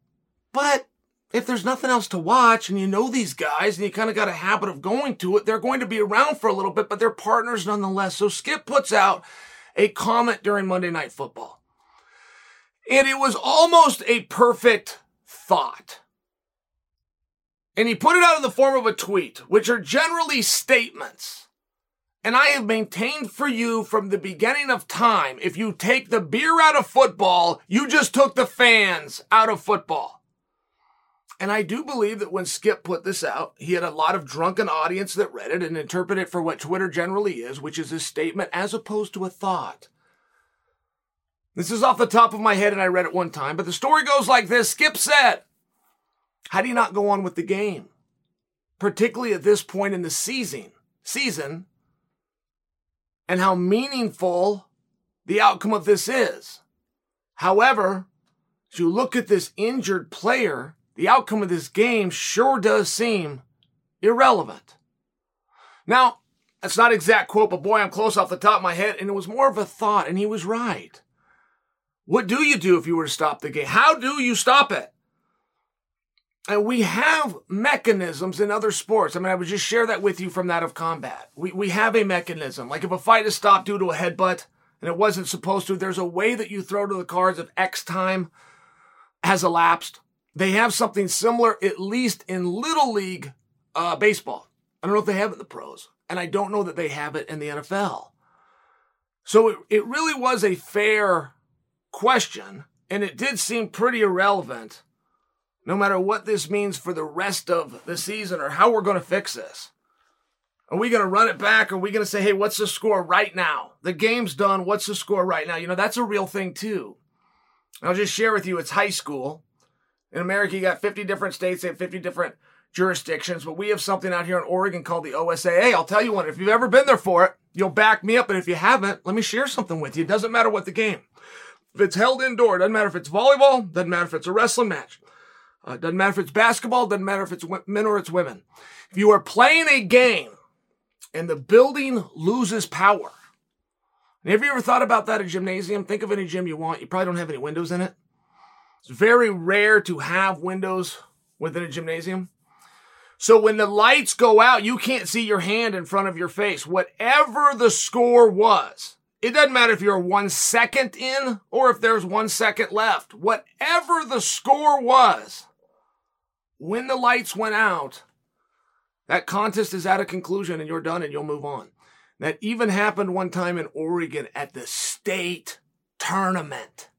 But if there's nothing else to watch and you know these guys and you kind of got a habit of going to it, they're going to be around for a little bit, but they're partners nonetheless. So Skip puts out a comment during Monday Night Football. And it was almost a perfect thought. And he put it out in the form of a tweet, which are generally statements. And I have maintained for you from the beginning of time if you take the beer out of football, you just took the fans out of football. And I do believe that when Skip put this out, he had a lot of drunken audience that read it and interpreted it for what Twitter generally is, which is a statement as opposed to a thought. This is off the top of my head and I read it one time, but the story goes like this. Skip said, how do you not go on with the game? Particularly at this point in the season, season, and how meaningful the outcome of this is. However, as you look at this injured player, the outcome of this game sure does seem irrelevant. Now, that's not exact quote, but boy, I'm close off the top of my head, and it was more of a thought, and he was right. What do you do if you were to stop the game? How do you stop it? And we have mechanisms in other sports. I mean, I would just share that with you from that of combat. We, we have a mechanism. Like if a fight is stopped due to a headbutt and it wasn't supposed to, there's a way that you throw to the cards if X time has elapsed. They have something similar, at least in Little League uh, baseball. I don't know if they have it in the pros, and I don't know that they have it in the NFL. So it, it really was a fair question, and it did seem pretty irrelevant, no matter what this means for the rest of the season or how we're going to fix this. Are we going to run it back? Are we going to say, hey, what's the score right now? The game's done. What's the score right now? You know, that's a real thing too. I'll just share with you it's high school. In America, you got 50 different states, they have 50 different jurisdictions, but we have something out here in Oregon called the OSAA. I'll tell you what, if you've ever been there for it, you'll back me up. And if you haven't, let me share something with you. It doesn't matter what the game. If it's held indoor, doesn't matter if it's volleyball, doesn't matter if it's a wrestling match, uh, doesn't matter if it's basketball, doesn't matter if it's men or it's women. If you are playing a game and the building loses power, have you ever thought about that a gymnasium? Think of any gym you want. You probably don't have any windows in it. It's very rare to have windows within a gymnasium. So when the lights go out, you can't see your hand in front of your face. Whatever the score was, It doesn't matter if you're one second in or if there's one second left. Whatever the score was, when the lights went out, that contest is at a conclusion and you're done and you'll move on. That even happened one time in Oregon at the state tournament.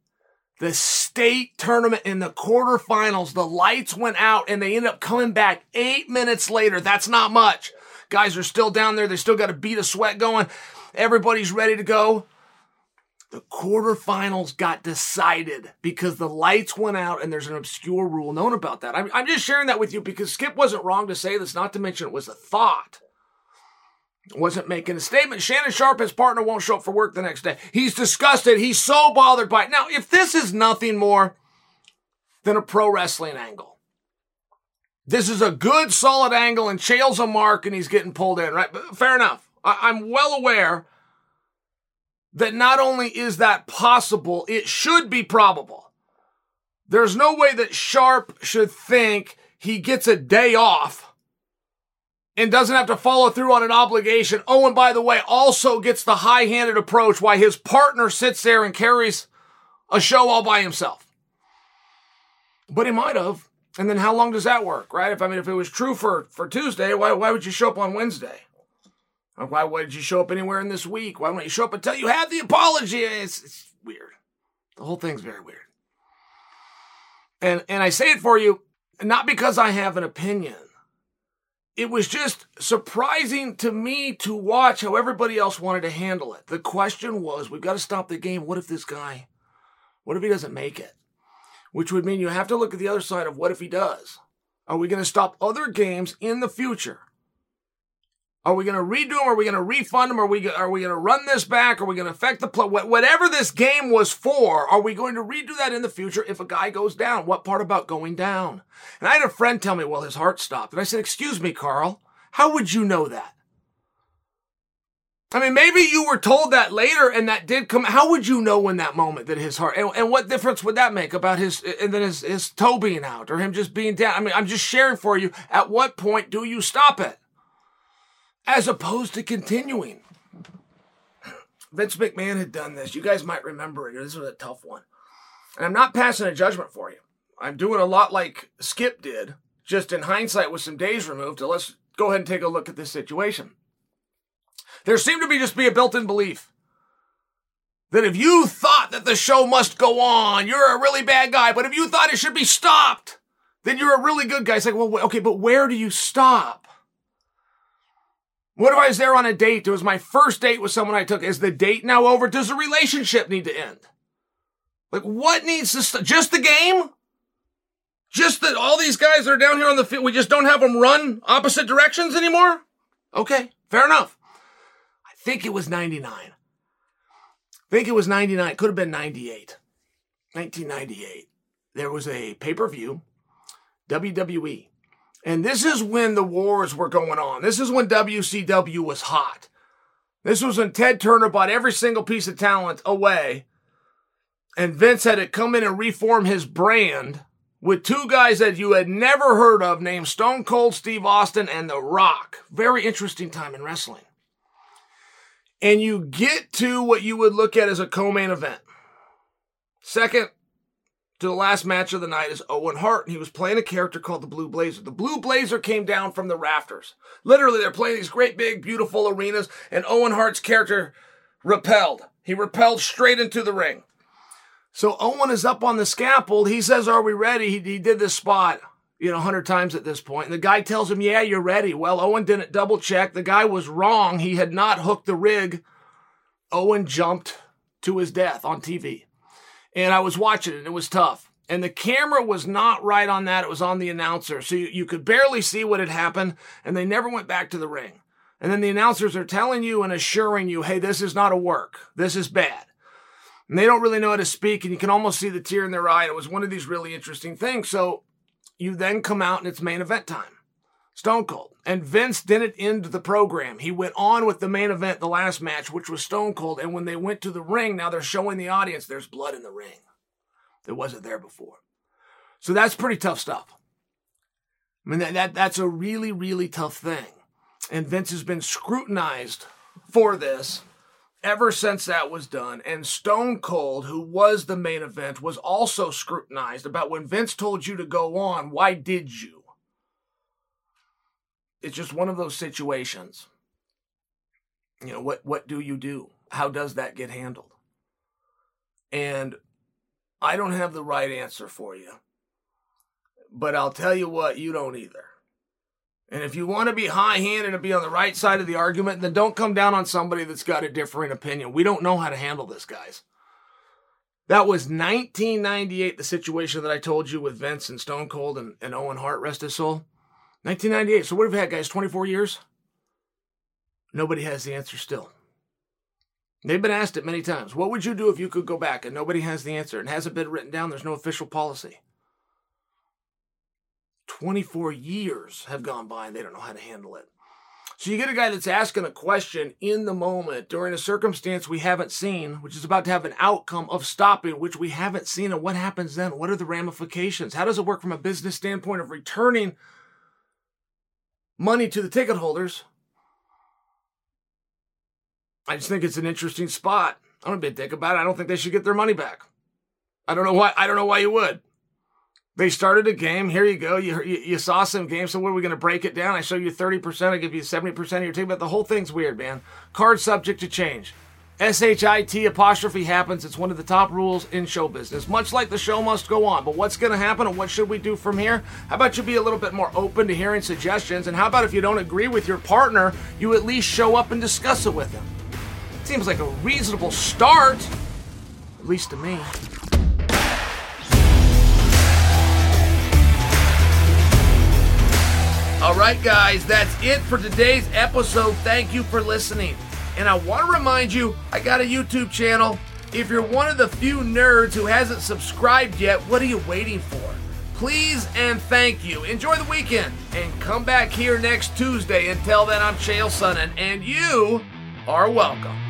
The state tournament in the quarterfinals, the lights went out and they ended up coming back eight minutes later. That's not much. Guys are still down there. They still got a beat of sweat going. Everybody's ready to go. The quarterfinals got decided because the lights went out and there's an obscure rule known about that. I'm, I'm just sharing that with you because Skip wasn't wrong to say this, not to mention it was a thought. Wasn't making a statement. Shannon Sharpe, his partner, won't show up for work the next day. He's disgusted. He's so bothered by it. Now, if this is nothing more than a pro wrestling angle, this is a good, solid angle, and Chael's a mark, and he's getting pulled in, right? But fair enough. I- I'm well aware that not only is that possible, it should be probable. There's no way that Sharpe should think he gets a day off and doesn't have to follow through on an obligation. Oh, and by the way, also gets the high handed approach why his partner sits there and carries a show all by himself. But he might have. And then how long does that work, right? If I mean, if it was true for, for Tuesday, why, why would you show up on Wednesday? Why would you show up anywhere in this week? Why don't you show up until you have the apology? It's, it's weird. The whole thing's very weird. And and I say it for you not because I have an opinion. It was just surprising to me to watch how everybody else wanted to handle it. The question was, we've got to stop the game. What if this guy, what if he doesn't make it? Which would mean you have to look at the other side of what if he does? Are we going to stop other games in the future are we going to redo them? Are we going to refund them? Are we are we going to run this back? Are we going to affect the play? Whatever this game was for, are we going to redo that in the future if a guy goes down? What part about going down? And I had a friend tell me, well, his heart stopped. And I said, excuse me, Carl, how would you know that? I mean, maybe you were told that later and that did come. How would you know in that moment that his heart, and, and what difference would that make about his, and then his, his toe being out or him just being down? I mean, I'm just sharing for you. At what point do you stop it? As opposed to continuing. Vince McMahon had done this. You guys might remember it. This was a tough one. And I'm not passing a judgment for you. I'm doing a lot like Skip did, just in hindsight with some days removed. So let's go ahead and take a look at this situation. There seemed to be just be a built in belief that if you thought that the show must go on, you're a really bad guy. But if you thought it should be stopped, then you're a really good guy. It's like, well, okay, but where do you stop? What if I was there on a date? It was my first date with someone I took. Is the date now over? Does the relationship need to end? Like, what needs to stop? Just the game? Just that all these guys that are down here on the field, we just don't have them run opposite directions anymore? Okay, fair enough. I think it was 99. I think it was 99. Could have been 98. 1998. There was a pay per view, WWE. And this is when the wars were going on. This is when WCW was hot. This was when Ted Turner bought every single piece of talent away. And Vince had to come in and reform his brand with two guys that you had never heard of named Stone Cold Steve Austin and The Rock. Very interesting time in wrestling. And you get to what you would look at as a co main event. Second to the last match of the night is Owen Hart, and he was playing a character called the Blue Blazer. The Blue Blazer came down from the rafters. Literally, they're playing these great big, beautiful arenas, and Owen Hart's character repelled. He repelled straight into the ring. So Owen is up on the scaffold. He says, Are we ready? He, he did this spot, you know, 100 times at this point. And the guy tells him, Yeah, you're ready. Well, Owen didn't double check. The guy was wrong. He had not hooked the rig. Owen jumped to his death on TV and I was watching it. It was tough. And the camera was not right on that. It was on the announcer. So you, you could barely see what had happened. And they never went back to the ring. And then the announcers are telling you and assuring you, hey, this is not a work. This is bad. And they don't really know how to speak. And you can almost see the tear in their eye. It was one of these really interesting things. So you then come out and it's main event time. Stone Cold. And Vince didn't end the program. He went on with the main event, the last match, which was Stone Cold. And when they went to the ring, now they're showing the audience there's blood in the ring that wasn't there before. So that's pretty tough stuff. I mean, that, that that's a really, really tough thing. And Vince has been scrutinized for this ever since that was done, and Stone Cold, who was the main event, was also scrutinized about when Vince told you to go on, why did you? It's just one of those situations. You know, what what do you do? How does that get handled? And I don't have the right answer for you. But I'll tell you what, you don't either. And if you want to be high handed and be on the right side of the argument, then don't come down on somebody that's got a differing opinion. We don't know how to handle this, guys. That was 1998, the situation that I told you with Vince and Stone Cold and, and Owen Hart, rest his soul. 1998. So what have we had, guys? 24 years? Nobody has the answer still. They've been asked it many times. What would you do if you could go back? And nobody has the answer. It hasn't been written down. There's no official policy. 24 years have gone by and they don't know how to handle it. So you get a guy that's asking a question in the moment during a circumstance we haven't seen, which is about to have an outcome of stopping, which we haven't seen. And what happens then? What are the ramifications? How does it work from a business standpoint of returning money to the ticket holders? I just think it's an interesting spot. I don't be a dick about it. I don't think they should get their money back. I don't know why. I don't know why you would. They started a game. Here you go. You, you, you saw some games. So what are we going to break it down? I show you 30%. I give you 70% of your team. But the whole thing's weird, man. Card subject to change. S-H-I-T apostrophe happens. It's one of the top rules in show business. Much like the show must go on. But what's going to happen and what should we do from here? How about you be a little bit more open to hearing suggestions? And how about if you don't agree with your partner, you at least show up and discuss it with him? Seems like a reasonable start, at least to me. All right, guys, that's it for today's episode. Thank you for listening. And I want to remind you, I got a YouTube channel. If you're one of the few nerds who hasn't subscribed yet, what are you waiting for? Please and thank you. Enjoy the weekend and come back here next Tuesday. Until then, I'm Chael Sonnen, and you are welcome.